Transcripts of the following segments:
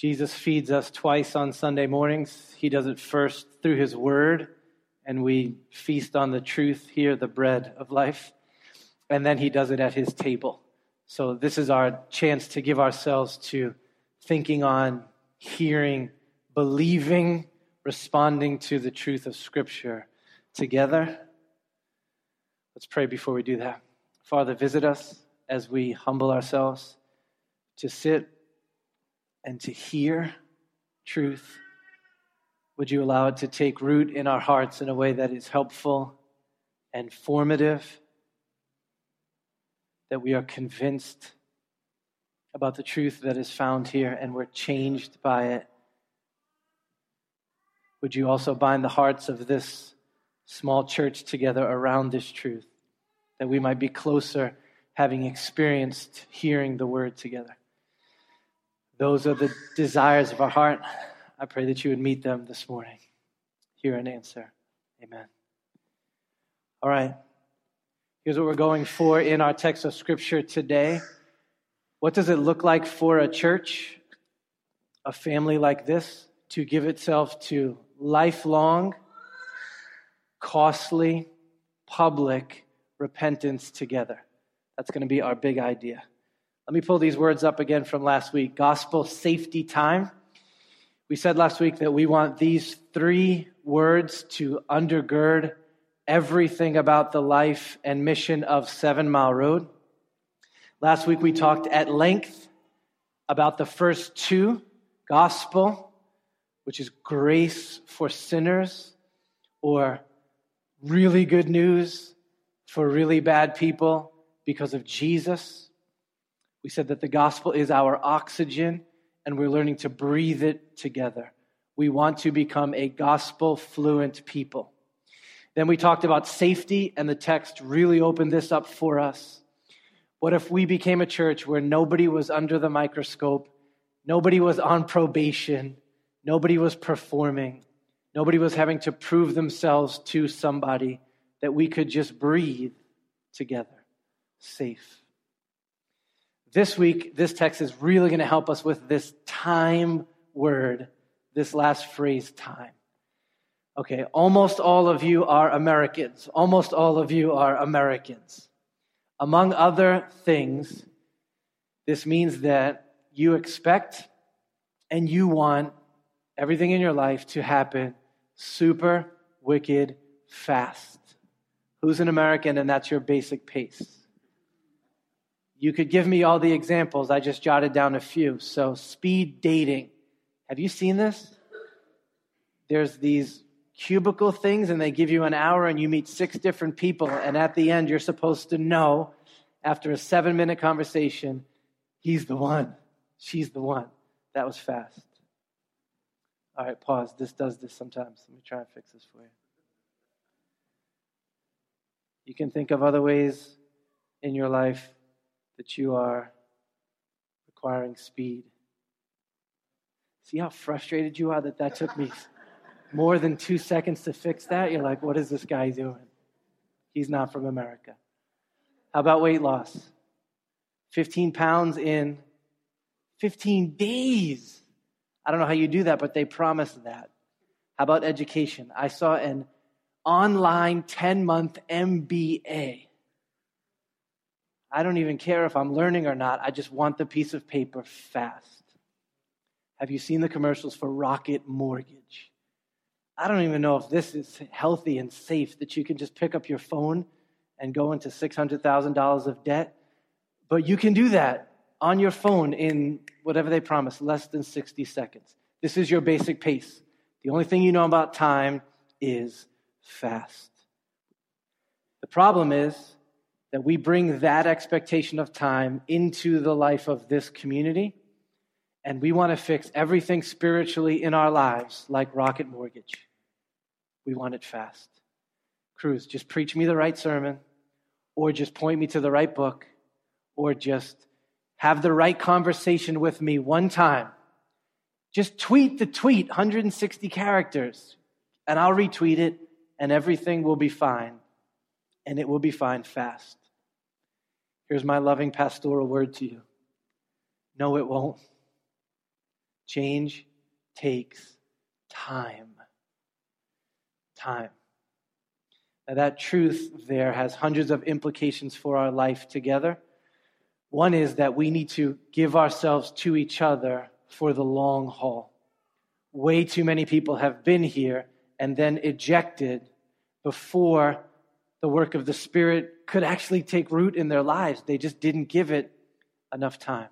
Jesus feeds us twice on Sunday mornings. He does it first through his word, and we feast on the truth here, the bread of life. And then he does it at his table. So this is our chance to give ourselves to thinking on, hearing, believing, responding to the truth of Scripture together. Let's pray before we do that. Father, visit us as we humble ourselves to sit and to hear truth. Would you allow it to take root in our hearts in a way that is helpful and formative? That we are convinced about the truth that is found here and we're changed by it. Would you also bind the hearts of this small church together around this truth, that we might be closer, having experienced hearing the word together? Those are the desires of our heart. I pray that you would meet them this morning. Hear and answer. Amen. All right. Here's what we're going for in our text of Scripture today. What does it look like for a church, a family like this, to give itself to lifelong, costly, public repentance together? That's going to be our big idea. Let me pull these words up again from last week gospel safety time. We said last week that we want these three words to undergird everything about the life and mission of Seven Mile Road. Last week we talked at length about the first two gospel, which is grace for sinners, or really good news for really bad people because of Jesus. We said that the gospel is our oxygen and we're learning to breathe it together. We want to become a gospel fluent people. Then we talked about safety, and the text really opened this up for us. What if we became a church where nobody was under the microscope, nobody was on probation, nobody was performing, nobody was having to prove themselves to somebody, that we could just breathe together, safe? This week, this text is really going to help us with this time word, this last phrase, time. Okay, almost all of you are Americans. Almost all of you are Americans. Among other things, this means that you expect and you want everything in your life to happen super wicked fast. Who's an American and that's your basic pace? You could give me all the examples. I just jotted down a few. So, speed dating. Have you seen this? There's these cubicle things, and they give you an hour, and you meet six different people. And at the end, you're supposed to know, after a seven minute conversation, he's the one, she's the one. That was fast. All right, pause. This does this sometimes. Let me try and fix this for you. You can think of other ways in your life that you are requiring speed. See how frustrated you are that that took me more than two seconds to fix that? You're like, what is this guy doing? He's not from America. How about weight loss? 15 pounds in 15 days. I don't know how you do that, but they promise that. How about education? I saw an online 10 month MBA. I don't even care if I'm learning or not. I just want the piece of paper fast. Have you seen the commercials for Rocket Mortgage? I don't even know if this is healthy and safe that you can just pick up your phone and go into $600,000 of debt. But you can do that on your phone in whatever they promise, less than 60 seconds. This is your basic pace. The only thing you know about time is fast. The problem is that we bring that expectation of time into the life of this community. And we want to fix everything spiritually in our lives like Rocket Mortgage. We want it fast. Cruz, just preach me the right sermon, or just point me to the right book, or just have the right conversation with me one time. Just tweet the tweet, 160 characters, and I'll retweet it, and everything will be fine. And it will be fine fast. Here's my loving pastoral word to you no, it won't. Change takes time. Time. Now, that truth there has hundreds of implications for our life together. One is that we need to give ourselves to each other for the long haul. Way too many people have been here and then ejected before the work of the Spirit could actually take root in their lives. They just didn't give it enough time.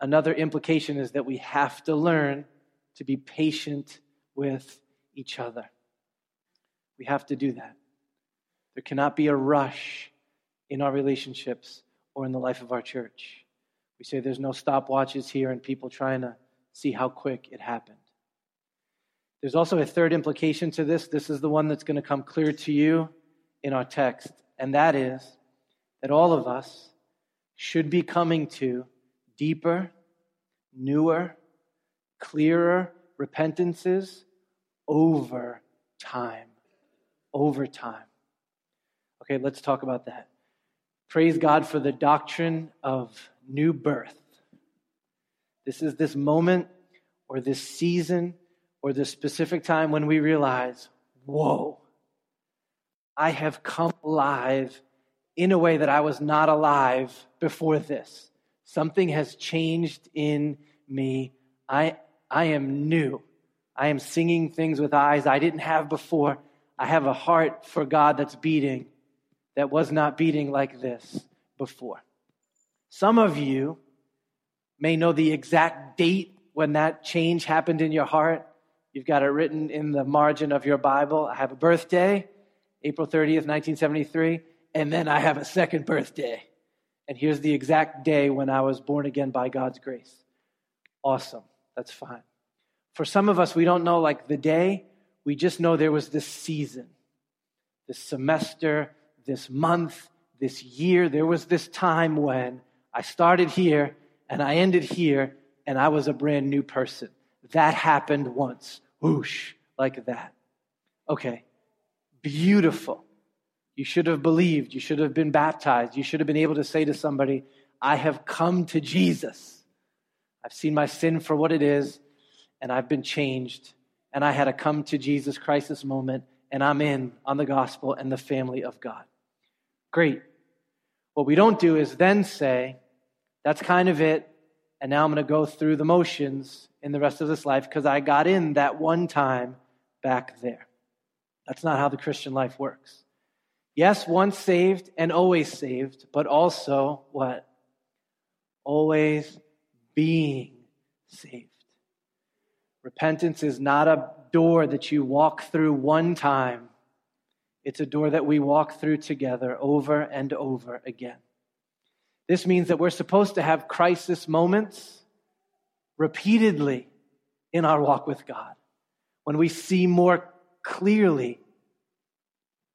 Another implication is that we have to learn to be patient with each other. We have to do that. There cannot be a rush in our relationships or in the life of our church. We say there's no stopwatches here and people trying to see how quick it happened. There's also a third implication to this. This is the one that's going to come clear to you in our text, and that is that all of us should be coming to deeper, newer, clearer repentances over time. Over time. Okay, let's talk about that. Praise God for the doctrine of new birth. This is this moment or this season or this specific time when we realize, whoa, I have come alive in a way that I was not alive before this. Something has changed in me. I, I am new. I am singing things with eyes I didn't have before. I have a heart for God that's beating that was not beating like this before. Some of you may know the exact date when that change happened in your heart. You've got it written in the margin of your Bible. I have a birthday, April 30th, 1973, and then I have a second birthday. And here's the exact day when I was born again by God's grace. Awesome. That's fine. For some of us, we don't know like the day, we just know there was this season, this semester, this month, this year. There was this time when I started here and I ended here and I was a brand new person. That happened once. Whoosh, like that. Okay, beautiful. You should have believed. You should have been baptized. You should have been able to say to somebody, I have come to Jesus. I've seen my sin for what it is, and I've been changed. And I had a come to Jesus crisis moment, and I'm in on the gospel and the family of God. Great. What we don't do is then say, that's kind of it, and now I'm going to go through the motions in the rest of this life because I got in that one time back there. That's not how the Christian life works. Yes, once saved and always saved, but also what? Always being saved. Repentance is not a door that you walk through one time, it's a door that we walk through together over and over again. This means that we're supposed to have crisis moments repeatedly in our walk with God when we see more clearly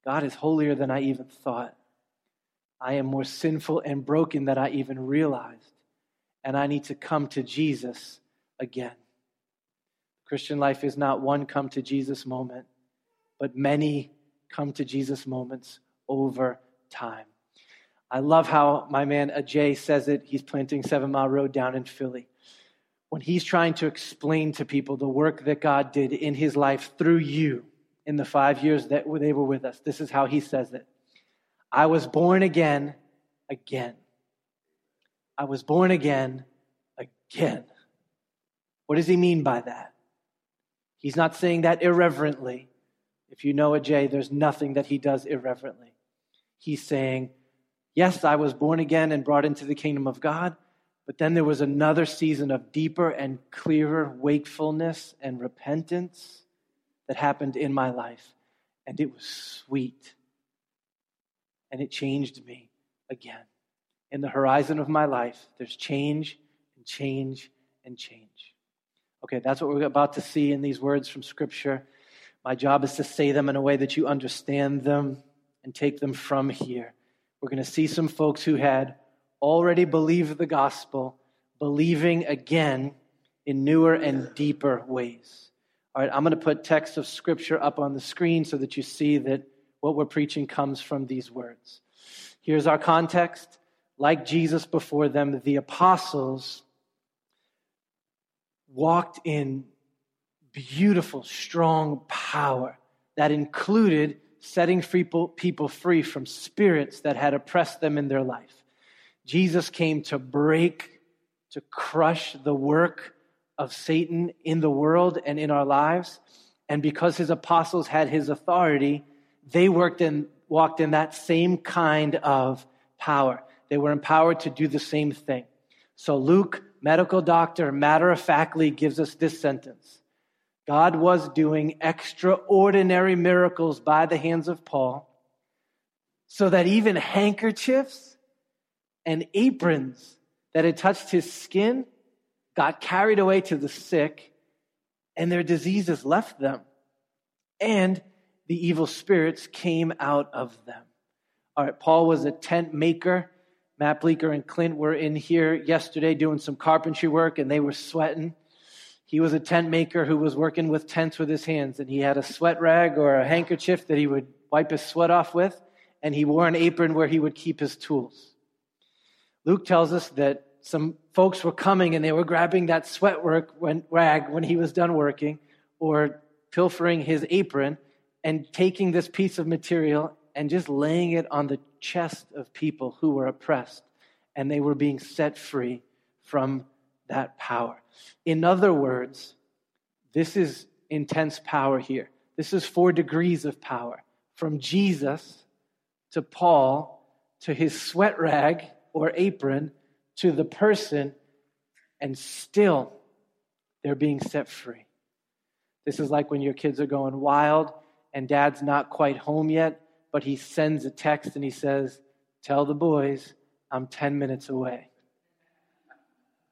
God is holier than I even thought. I am more sinful and broken than I even realized. And I need to come to Jesus again. Christian life is not one come to Jesus moment, but many come to Jesus moments over time. I love how my man Ajay says it. He's planting Seven Mile Road down in Philly. When he's trying to explain to people the work that God did in his life through you, in the five years that they were with us. This is how he says it I was born again, again. I was born again, again. What does he mean by that? He's not saying that irreverently. If you know Ajay, there's nothing that he does irreverently. He's saying, Yes, I was born again and brought into the kingdom of God, but then there was another season of deeper and clearer wakefulness and repentance that happened in my life, and it was sweet. And it changed me again. In the horizon of my life, there's change and change and change. Okay, that's what we're about to see in these words from Scripture. My job is to say them in a way that you understand them and take them from here. We're going to see some folks who had already believed the gospel, believing again in newer and deeper ways. All right, I'm going to put text of scripture up on the screen so that you see that what we're preaching comes from these words. Here's our context. Like Jesus before them, the apostles walked in beautiful, strong power that included setting people free from spirits that had oppressed them in their life. Jesus came to break, to crush the work of Satan in the world and in our lives. And because his apostles had his authority, they worked in, walked in that same kind of power. They were empowered to do the same thing. So Luke, medical doctor, matter of factly gives us this sentence God was doing extraordinary miracles by the hands of Paul, so that even handkerchiefs and aprons that had touched his skin got carried away to the sick, and their diseases left them. And the evil spirits came out of them. All right, Paul was a tent maker. Matt Bleeker and Clint were in here yesterday doing some carpentry work, and they were sweating. He was a tent maker who was working with tents with his hands, and he had a sweat rag or a handkerchief that he would wipe his sweat off with, and he wore an apron where he would keep his tools. Luke tells us that some folks were coming and they were grabbing that sweat work when, rag when he was done working, or pilfering his apron and taking this piece of material and just laying it on the chest of people who were oppressed, and they were being set free from that power. In other words, this is intense power here. This is four degrees of power from Jesus to Paul to his sweat rag or apron to the person, and still they're being set free. This is like when your kids are going wild and dad's not quite home yet, but he sends a text and he says, Tell the boys I'm 10 minutes away.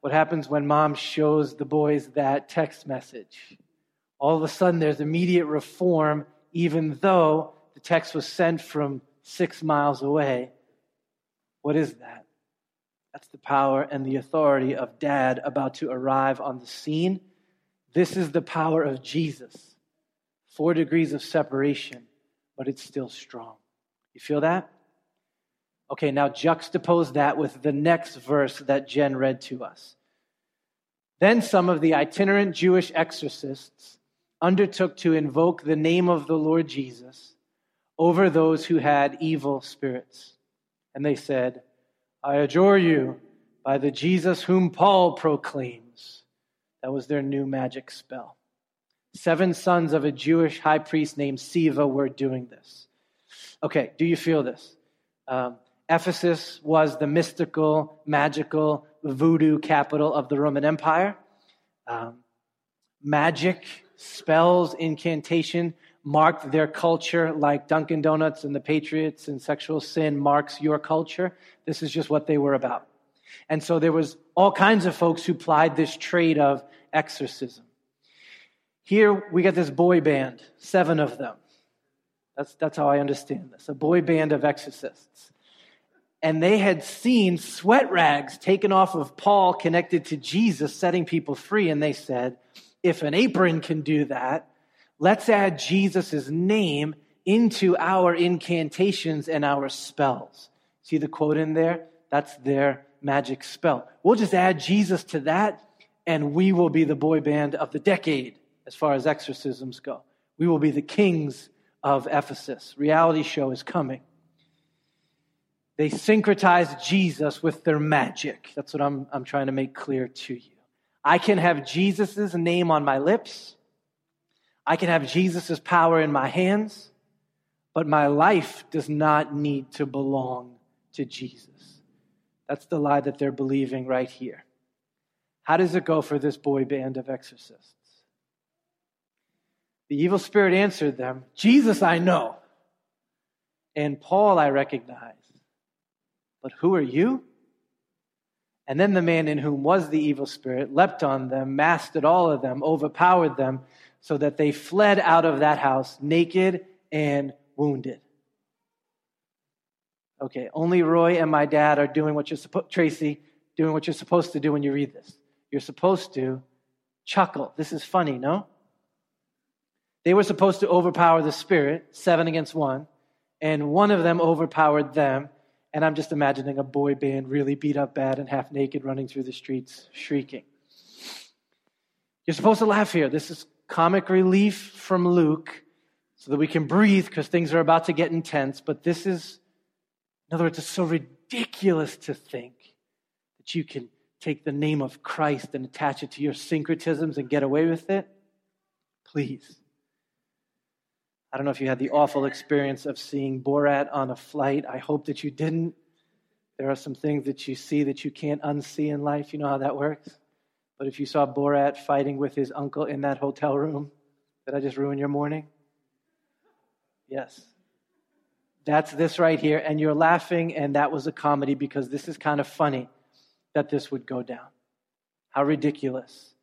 What happens when mom shows the boys that text message? All of a sudden, there's immediate reform, even though the text was sent from six miles away. What is that? That's the power and the authority of dad about to arrive on the scene. This is the power of Jesus. Four degrees of separation, but it's still strong. You feel that? Okay, now juxtapose that with the next verse that Jen read to us. Then some of the itinerant Jewish exorcists undertook to invoke the name of the Lord Jesus over those who had evil spirits. And they said, I adjure you by the Jesus whom Paul proclaims. That was their new magic spell. Seven sons of a Jewish high priest named Sceva were doing this. Okay, do you feel this? Um, Ephesus was the mystical, magical, voodoo capital of the Roman Empire. Um, magic, spells, incantation marked their culture like Dunkin' Donuts and the Patriots and sexual sin marks your culture. This is just what they were about. And so there was all kinds of folks who plied this trade of exorcism. Here we got this boy band, seven of them. That's, that's how I understand this a boy band of exorcists. And they had seen sweat rags taken off of Paul connected to Jesus, setting people free. And they said, if an apron can do that, let's add Jesus' name into our incantations and our spells. See the quote in there? That's their magic spell. We'll just add Jesus to that, and we will be the boy band of the decade as far as exorcisms go. We will be the kings of Ephesus. Reality show is coming. They syncretize Jesus with their magic. That's what I'm, I'm trying to make clear to you. I can have Jesus' name on my lips. I can have Jesus' power in my hands, but my life does not need to belong to Jesus. That's the lie that they're believing right here. How does it go for this boy band of exorcists? The evil spirit answered them, Jesus I know, and Paul I recognize, but who are you? And then the man in whom was the evil spirit leapt on them, mastered all of them, overpowered them, so that they fled out of that house naked and wounded. Okay, only Roy and my dad are doing what you're supposed, Tracy, doing what you're supposed to do when you read this. You're supposed to chuckle. This is funny, no? They were supposed to overpower the spirit, seven against one, and one of them overpowered them. And I'm just imagining a boy band really beat up bad and half naked running through the streets shrieking. You're supposed to laugh here. This is comic relief from Luke so that we can breathe because things are about to get intense. But this is, in other words, it's so ridiculous to think that you can take the name of Christ and attach it to your syncretisms and get away with it. Please. I don't know if you had the awful experience of seeing Borat on a flight. I hope that you didn't. There are some things that you see that you can't unsee in life. You know how that works? But if you saw Borat fighting with his uncle in that hotel room, did I just ruin your morning? Yes. That's this right here. And you're laughing, and that was a comedy because this is kind of funny that this would go down. How ridiculous.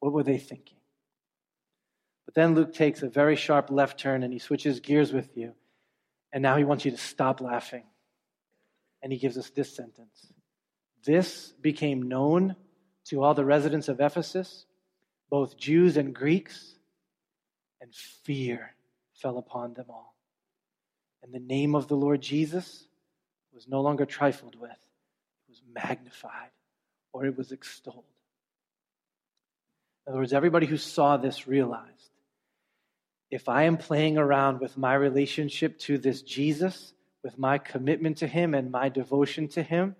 What were they thinking? But then Luke takes a very sharp left turn and he switches gears with you. And now he wants you to stop laughing. And he gives us this sentence This became known to all the residents of Ephesus, both Jews and Greeks, and fear fell upon them all. And the name of the Lord Jesus was no longer trifled with, it was magnified or it was extolled. In other words, everybody who saw this realized if I am playing around with my relationship to this Jesus, with my commitment to him and my devotion to him,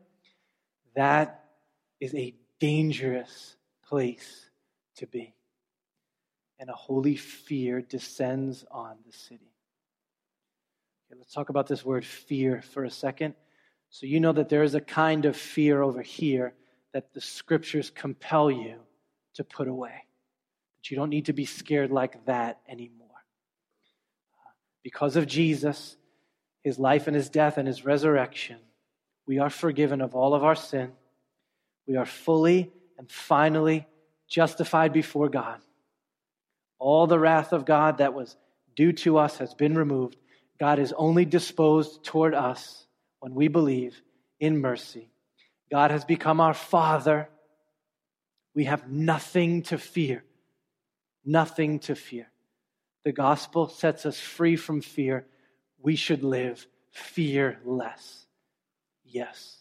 that is a dangerous place to be. And a holy fear descends on the city. Okay, let's talk about this word fear for a second. So, you know that there is a kind of fear over here that the scriptures compel you to put away. That you don't need to be scared like that anymore. Because of Jesus, his life and his death and his resurrection, we are forgiven of all of our sin. We are fully and finally justified before God. All the wrath of God that was due to us has been removed. God is only disposed toward us when we believe in mercy. God has become our Father. We have nothing to fear. Nothing to fear. The gospel sets us free from fear. We should live fearless. Yes.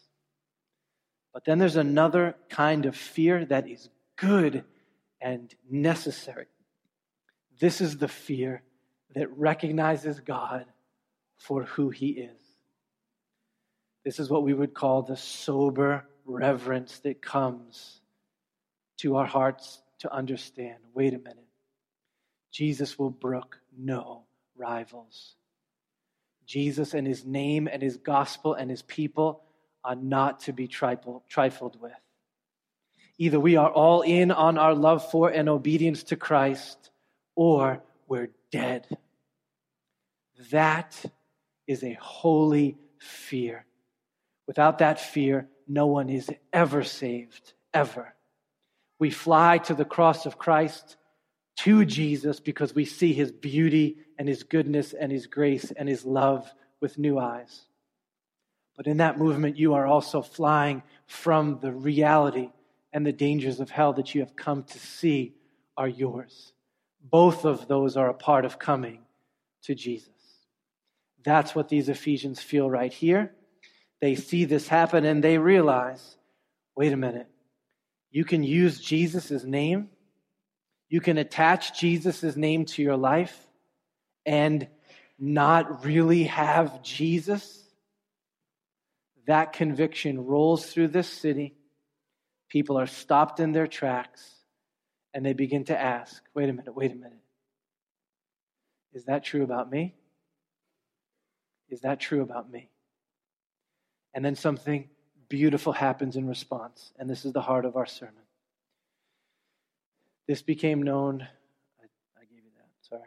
But then there's another kind of fear that is good and necessary. This is the fear that recognizes God for who he is. This is what we would call the sober reverence that comes to our hearts to understand wait a minute. Jesus will brook no rivals. Jesus and his name and his gospel and his people are not to be trifled with. Either we are all in on our love for and obedience to Christ, or we're dead. That is a holy fear. Without that fear, no one is ever saved, ever. We fly to the cross of Christ to Jesus because we see his beauty and his goodness and his grace and his love with new eyes. But in that movement, you are also flying from the reality and the dangers of hell that you have come to see are yours. Both of those are a part of coming to Jesus. That's what these Ephesians feel right here. They see this happen and they realize wait a minute, you can use Jesus' name you can attach Jesus' name to your life and not really have Jesus. That conviction rolls through this city. People are stopped in their tracks and they begin to ask wait a minute, wait a minute. Is that true about me? Is that true about me? And then something beautiful happens in response. And this is the heart of our sermon. This became known. I, I gave you that. Sorry.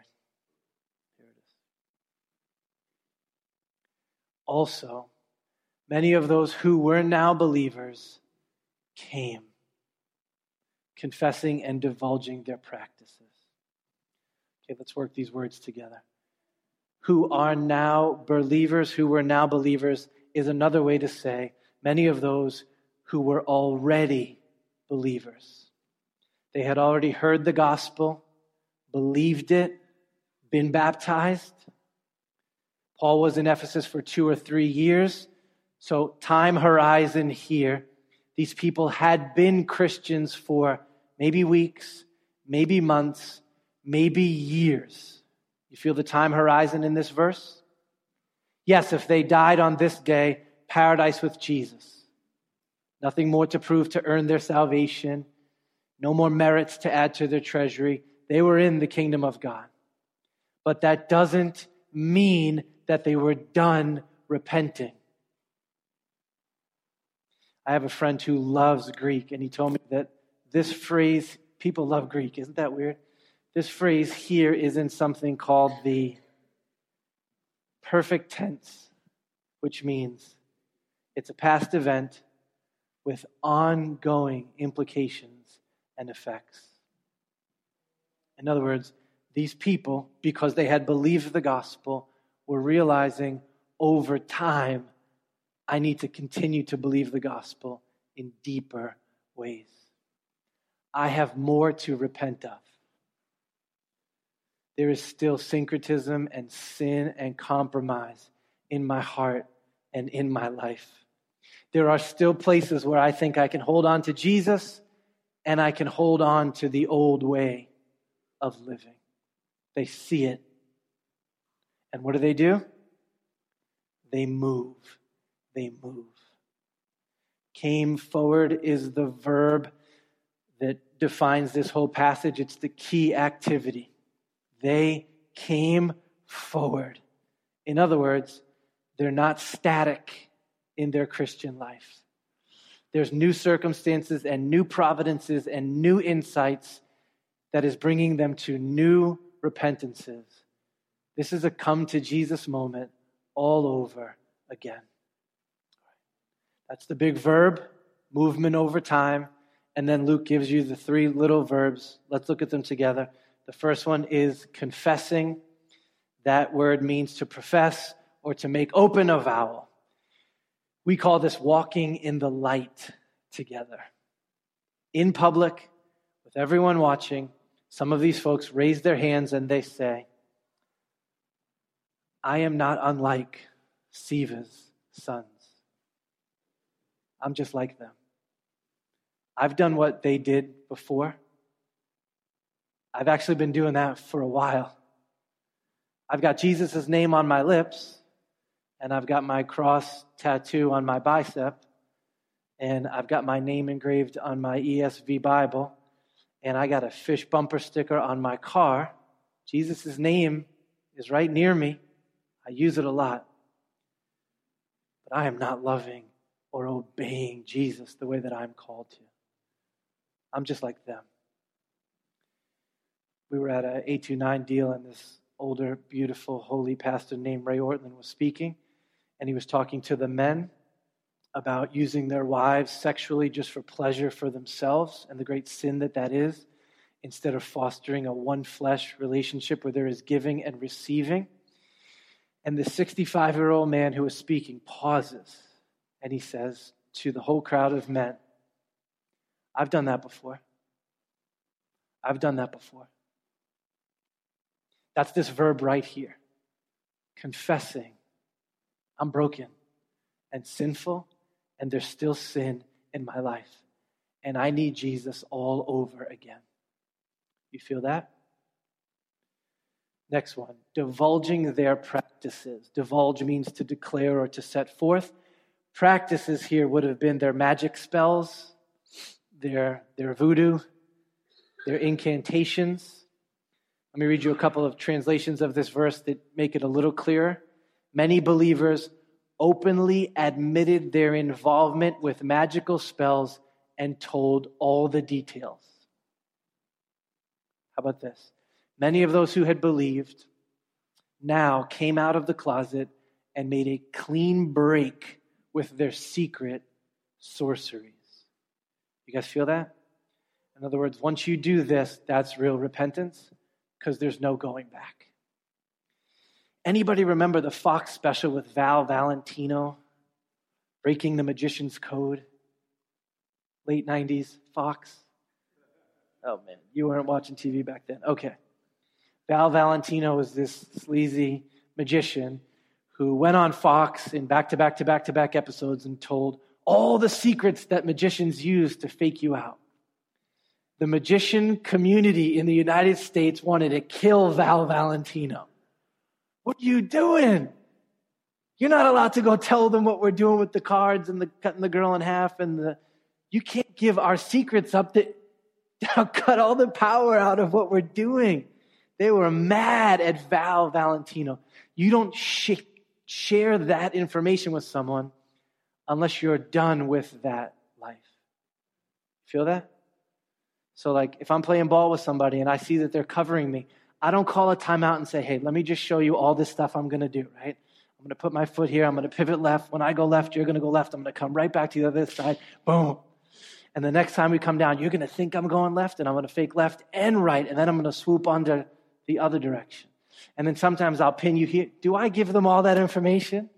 Here it is. Also, many of those who were now believers came, confessing and divulging their practices. Okay, let's work these words together. Who are now believers, who were now believers, is another way to say many of those who were already believers. They had already heard the gospel, believed it, been baptized. Paul was in Ephesus for two or three years. So, time horizon here, these people had been Christians for maybe weeks, maybe months, maybe years. You feel the time horizon in this verse? Yes, if they died on this day, paradise with Jesus. Nothing more to prove to earn their salvation, no more merits to add to their treasury. They were in the kingdom of God. But that doesn't mean that they were done repenting. I have a friend who loves Greek, and he told me that this phrase, people love Greek, isn't that weird? This phrase here is in something called the perfect tense, which means it's a past event with ongoing implications and effects. In other words, these people, because they had believed the gospel, were realizing over time, I need to continue to believe the gospel in deeper ways. I have more to repent of. There is still syncretism and sin and compromise in my heart and in my life. There are still places where I think I can hold on to Jesus and I can hold on to the old way of living. They see it. And what do they do? They move. They move. Came forward is the verb that defines this whole passage. It's the key activity. They came forward. In other words, they're not static in their Christian life. There's new circumstances and new providences and new insights that is bringing them to new repentances. This is a come to Jesus moment all over again. That's the big verb, movement over time. And then Luke gives you the three little verbs. Let's look at them together. The first one is confessing. That word means to profess or to make open a. We call this walking in the light together. In public, with everyone watching, some of these folks raise their hands and they say, I am not unlike Sceva's sons. I'm just like them. I've done what they did before. I've actually been doing that for a while. I've got Jesus' name on my lips, and I've got my cross tattoo on my bicep, and I've got my name engraved on my ESV Bible, and I got a fish bumper sticker on my car. Jesus' name is right near me. I use it a lot. But I am not loving or obeying Jesus the way that I'm called to. I'm just like them. We were at a 829 deal, and this older, beautiful, holy pastor named Ray Ortlund was speaking, and he was talking to the men about using their wives sexually just for pleasure for themselves and the great sin that that is, instead of fostering a one flesh relationship where there is giving and receiving. And the 65 year old man who was speaking pauses and he says to the whole crowd of men, I've done that before. I've done that before. That's this verb right here confessing, I'm broken and sinful, and there's still sin in my life. And I need Jesus all over again. You feel that? Next one, divulging their practices. Divulge means to declare or to set forth. Practices here would have been their magic spells, their, their voodoo, their incantations. Let me read you a couple of translations of this verse that make it a little clearer. Many believers openly admitted their involvement with magical spells and told all the details. How about this? Many of those who had believed now came out of the closet and made a clean break with their secret sorceries. You guys feel that? In other words, once you do this, that's real repentance because there's no going back. Anybody remember the Fox special with Val Valentino breaking the magician's code? Late 90s, Fox? Oh man, you weren't watching TV back then. Okay. Val Valentino was this sleazy magician who went on Fox in back to back to back to back episodes and told all the secrets that magicians use to fake you out. the magician community in the United States wanted to kill Val Valentino. What are you doing? You're not allowed to go tell them what we're doing with the cards and the cutting the girl in half and the you can't give our secrets up to cut all the power out of what we're doing. They were mad at Val Valentino. You don't sh- share that information with someone unless you're done with that life. Feel that? So, like, if I'm playing ball with somebody and I see that they're covering me, I don't call a timeout and say, hey, let me just show you all this stuff I'm going to do, right? I'm going to put my foot here. I'm going to pivot left. When I go left, you're going to go left. I'm going to come right back to the other side. Boom. And the next time we come down, you're going to think I'm going left, and I'm going to fake left and right, and then I'm going to swoop under the other direction. And then sometimes I'll pin you here. Do I give them all that information?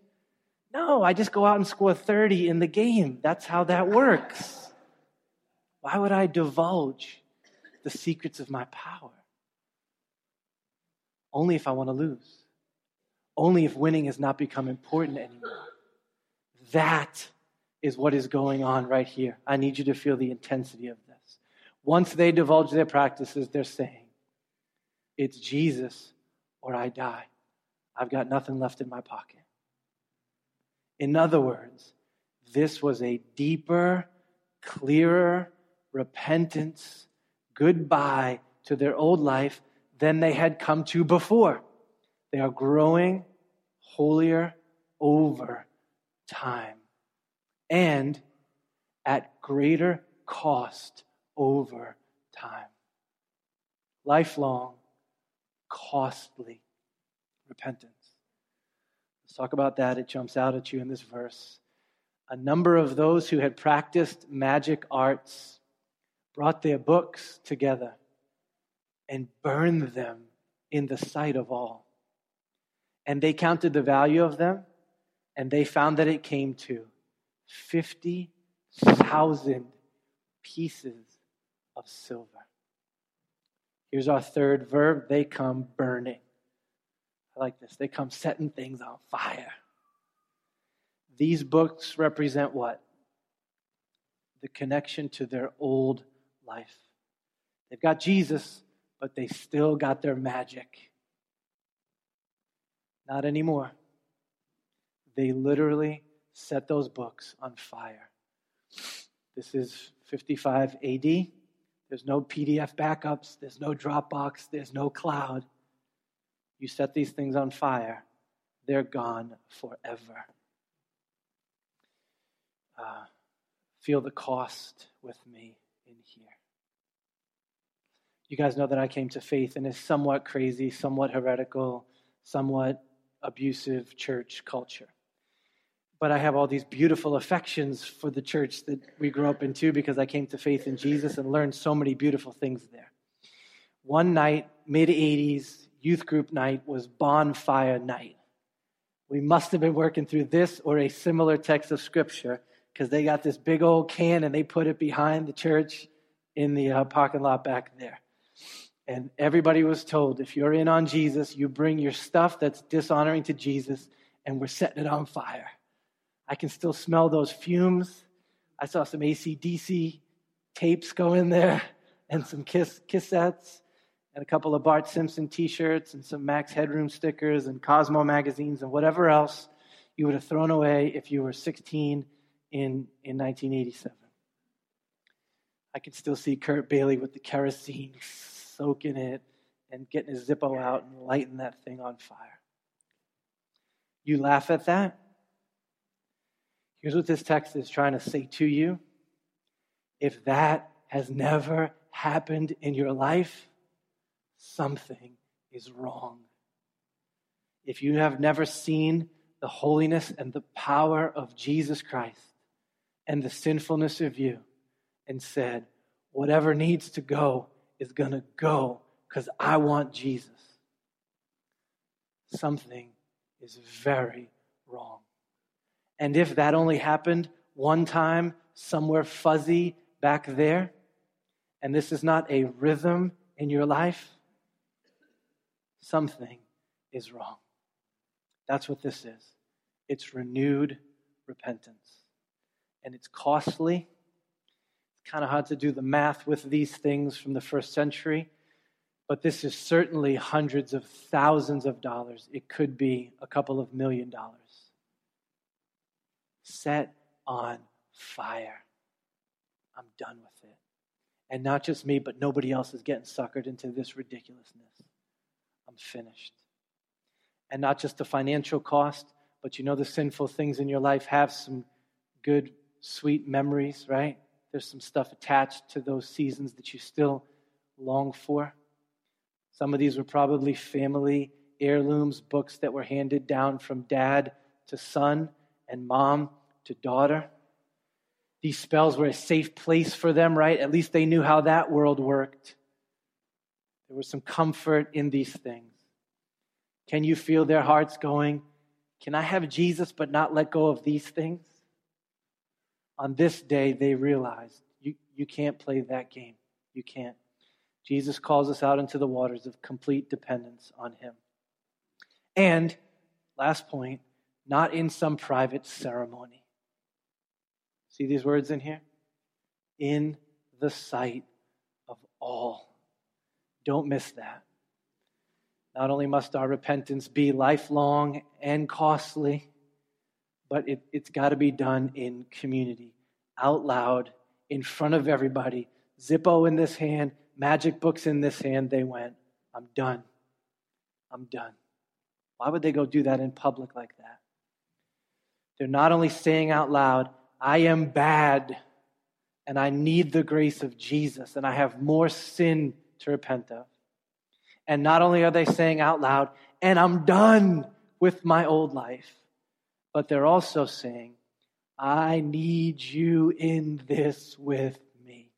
No, I just go out and score 30 in the game. That's how that works. Why would I divulge the secrets of my power? Only if I want to lose. Only if winning has not become important anymore. That is what is going on right here. I need you to feel the intensity of this. Once they divulge their practices, they're saying, It's Jesus or I die. I've got nothing left in my pocket. In other words, this was a deeper, clearer, repentance, goodbye to their old life than they had come to before. They are growing holier over time and at greater cost over time. Lifelong, costly repentance. Let's talk about that. It jumps out at you in this verse. A number of those who had practiced magic arts brought their books together and burned them in the sight of all. And they counted the value of them, and they found that it came to 50,000 pieces of silver. Here's our third verb they come burning. I like this. They come setting things on fire. These books represent what? The connection to their old life. They've got Jesus, but they still got their magic. Not anymore. They literally set those books on fire. This is 55 AD. There's no PDF backups, there's no Dropbox, there's no cloud. You set these things on fire, they're gone forever. Uh, feel the cost with me in here. You guys know that I came to faith in a somewhat crazy, somewhat heretical, somewhat abusive church culture. But I have all these beautiful affections for the church that we grew up into because I came to faith in Jesus and learned so many beautiful things there. One night, mid 80s, youth group night was bonfire night. We must have been working through this or a similar text of scripture because they got this big old can and they put it behind the church in the uh, parking lot back there. And everybody was told if you're in on Jesus, you bring your stuff that's dishonoring to Jesus, and we're setting it on fire. I can still smell those fumes. I saw some ACDC tapes go in there, and some kiss, cassettes, and a couple of Bart Simpson t shirts, and some Max Headroom stickers, and Cosmo magazines, and whatever else you would have thrown away if you were 16 in, in 1987. I can still see Kurt Bailey with the kerosene soaking it and getting his Zippo out and lighting that thing on fire. You laugh at that? Here's what this text is trying to say to you. If that has never happened in your life, something is wrong. If you have never seen the holiness and the power of Jesus Christ and the sinfulness of you, and said, Whatever needs to go is going to go because I want Jesus. Something is very wrong. And if that only happened one time, somewhere fuzzy back there, and this is not a rhythm in your life, something is wrong. That's what this is. It's renewed repentance. And it's costly, It's kind of hard to do the math with these things from the first century, but this is certainly hundreds of thousands of dollars. It could be a couple of million dollars. Set on fire. I'm done with it. And not just me, but nobody else is getting suckered into this ridiculousness. I'm finished. And not just the financial cost, but you know the sinful things in your life have some good, sweet memories, right? There's some stuff attached to those seasons that you still long for. Some of these were probably family heirlooms, books that were handed down from dad to son and mom to daughter. These spells were a safe place for them, right? At least they knew how that world worked. There was some comfort in these things. Can you feel their hearts going, Can I have Jesus but not let go of these things? On this day, they realized you, you can't play that game. You can't. Jesus calls us out into the waters of complete dependence on Him. And, last point, not in some private ceremony. See these words in here? In the sight of all. Don't miss that. Not only must our repentance be lifelong and costly, but it, has got to be done in community, out loud, in front of everybody. Zippo in this hand, magic books in this hand. They went, I'm done. I'm done. Why would they go do that in public like that? They're not only saying out loud, I am bad and I need the grace of Jesus and I have more sin to repent of. And not only are they saying out loud, and I'm done with my old life, but they're also saying, I need you in this with me.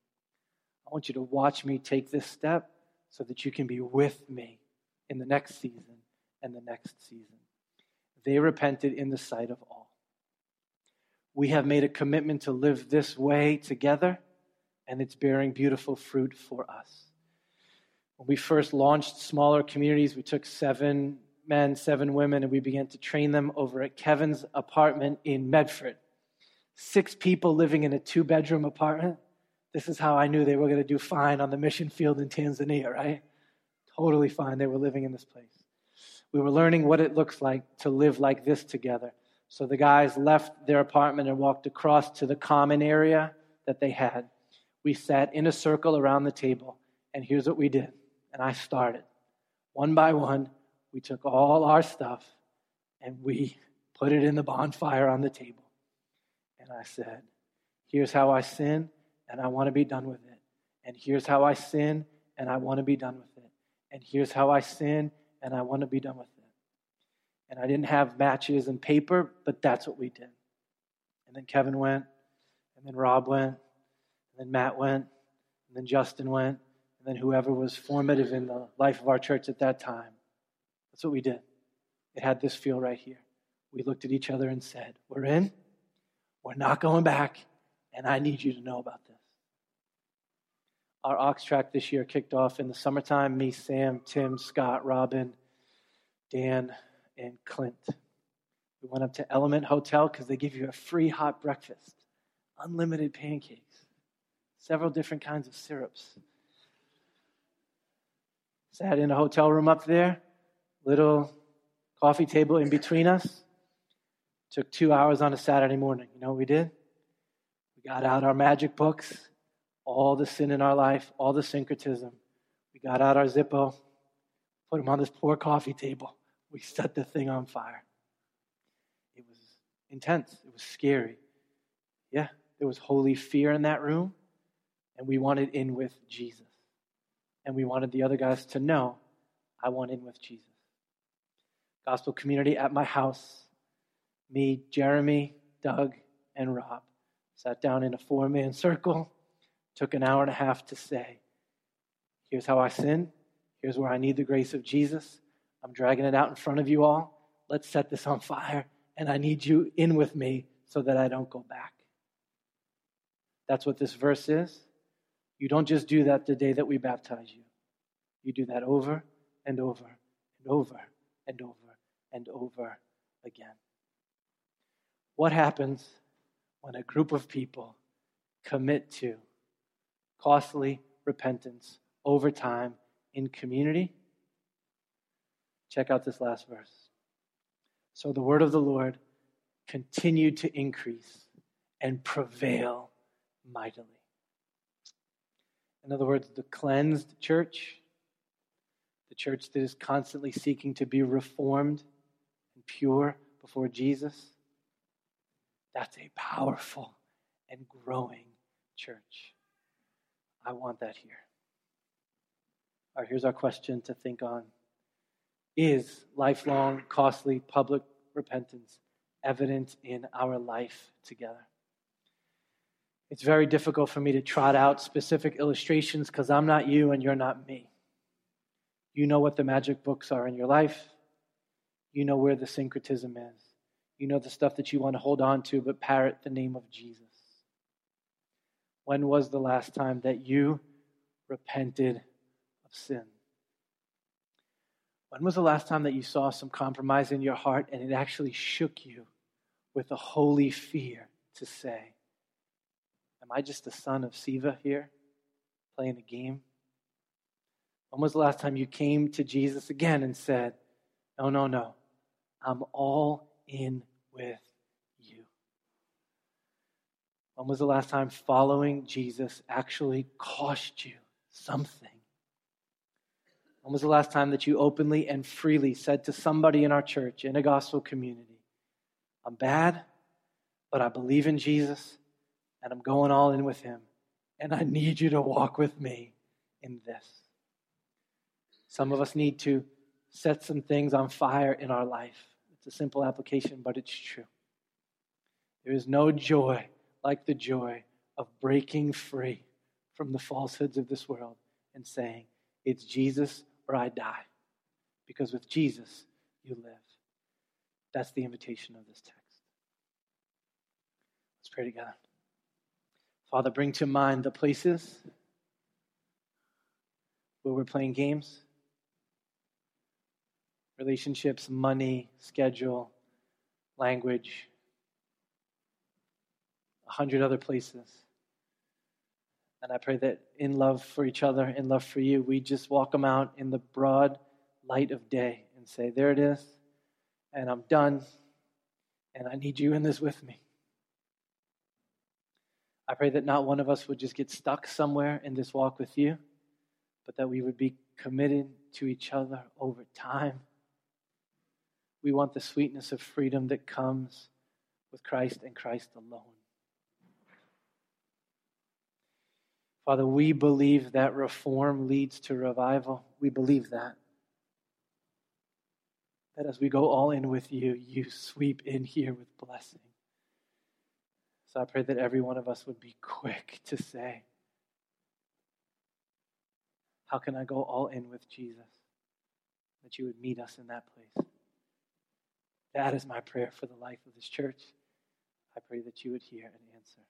I want you to watch me take this step so that you can be with me in the next season and the next season. They repented in the sight of all we have made a commitment to live this way together, and it's bearing beautiful fruit for us. When we first launched smaller communities, we took seven men, seven women, and we began to train them over at Kevin's apartment in Medford. Six people living in a two bedroom apartment. This is how I knew they were going to do fine on the mission field in Tanzania, right? Totally fine. They were living in this place. We were learning what it looks like to live like this together. So the guys left their apartment and walked across to the common area that they had. We sat in a circle around the table, and here's what we did. And I started. One by one, we took all our stuff and we put it in the bonfire on the table. And I said, Here's how I sin, and I want to be done with it. And here's how I sin, and I want to be done with it. And here's how I sin, and I want to be done with it. And I didn't have matches and paper, but that's what we did. And then Kevin went, and then Rob went, and then Matt went, and then Justin went, and then whoever was formative in the life of our church at that time. That's what we did. It had this feel right here. We looked at each other and said, We're in, we're not going back, and I need you to know about this. Our Ox track this year kicked off in the summertime. Me, Sam, Tim, Scott, Robin, Dan, and Clint. We went up to Element Hotel because they give you a free hot breakfast, unlimited pancakes, several different kinds of syrups. Sat in a hotel room up there, little coffee table in between us. Took two hours on a Saturday morning. You know what we did? We got out our magic books, all the sin in our life, all the syncretism. We got out our Zippo, put them on this poor coffee table we set the thing on fire. It was intense, it was scary. Yeah, there was holy fear in that room, and we wanted in with Jesus. And we wanted the other guys to know I want in with Jesus. Gospel community at my house, me, Jeremy, Doug, and Rob sat down in a four man circle, took an hour and a half to say, Here's how I sin. Here's where I need the grace of Jesus. I'm dragging it out in front of you all. Let's set this on fire. And I need you in with me so that I don't go back. That's what this verse is. You don't just do that the day that we baptize you, you do that over and over and over and over and over again. What happens when a group of people commit to costly repentance over time in community. Check out this last verse. So the word of the Lord continued to increase and prevail mightily. In other words, the cleansed church, the church that is constantly seeking to be reformed and pure before Jesus, that's a powerful and growing church. I want that here. All right, here's our question to think on Is lifelong, costly public repentance evident in our life together? It's very difficult for me to trot out specific illustrations because I'm not you and you're not me. You know what the magic books are in your life. You know where the syncretism is. You know the stuff that you want to hold on to, but parrot the name of Jesus. When was the last time that you repented of sin? When was the last time that you saw some compromise in your heart and it actually shook you with a holy fear to say, Am I just a son of Sceva here playing a game? When was the last time you came to Jesus again and said, No, no, no, I'm all in with you? When was the last time following Jesus actually cost you something? When was the last time that you openly and freely said to somebody in our church, in a gospel community, I'm bad, but I believe in Jesus and I'm going all in with Him. And I need you to walk with me in this. Some of us need to set some things on fire in our life. It's a simple application, but it's true. There is no joy like the joy of breaking free from the falsehoods of this world and saying, It's Jesus or I die. Because with Jesus, you live. That's the invitation of this text. Let's pray together. Father, bring to mind the places where we're playing games, relationships, money, schedule, language, a hundred other places. And I pray that in love for each other, in love for you, we just walk them out in the broad light of day and say, There it is, and I'm done, and I need you in this with me. I pray that not one of us would just get stuck somewhere in this walk with you, but that we would be committed to each other over time. We want the sweetness of freedom that comes with Christ and Christ alone. Father, we believe that reform leads to revival. We believe that. That as we go all in with you, you sweep in here with blessing. So I pray that every one of us would be quick to say, How can I go all in with Jesus? That you would meet us in that place. That is my prayer for the life of this church. I pray that you would hear and answer.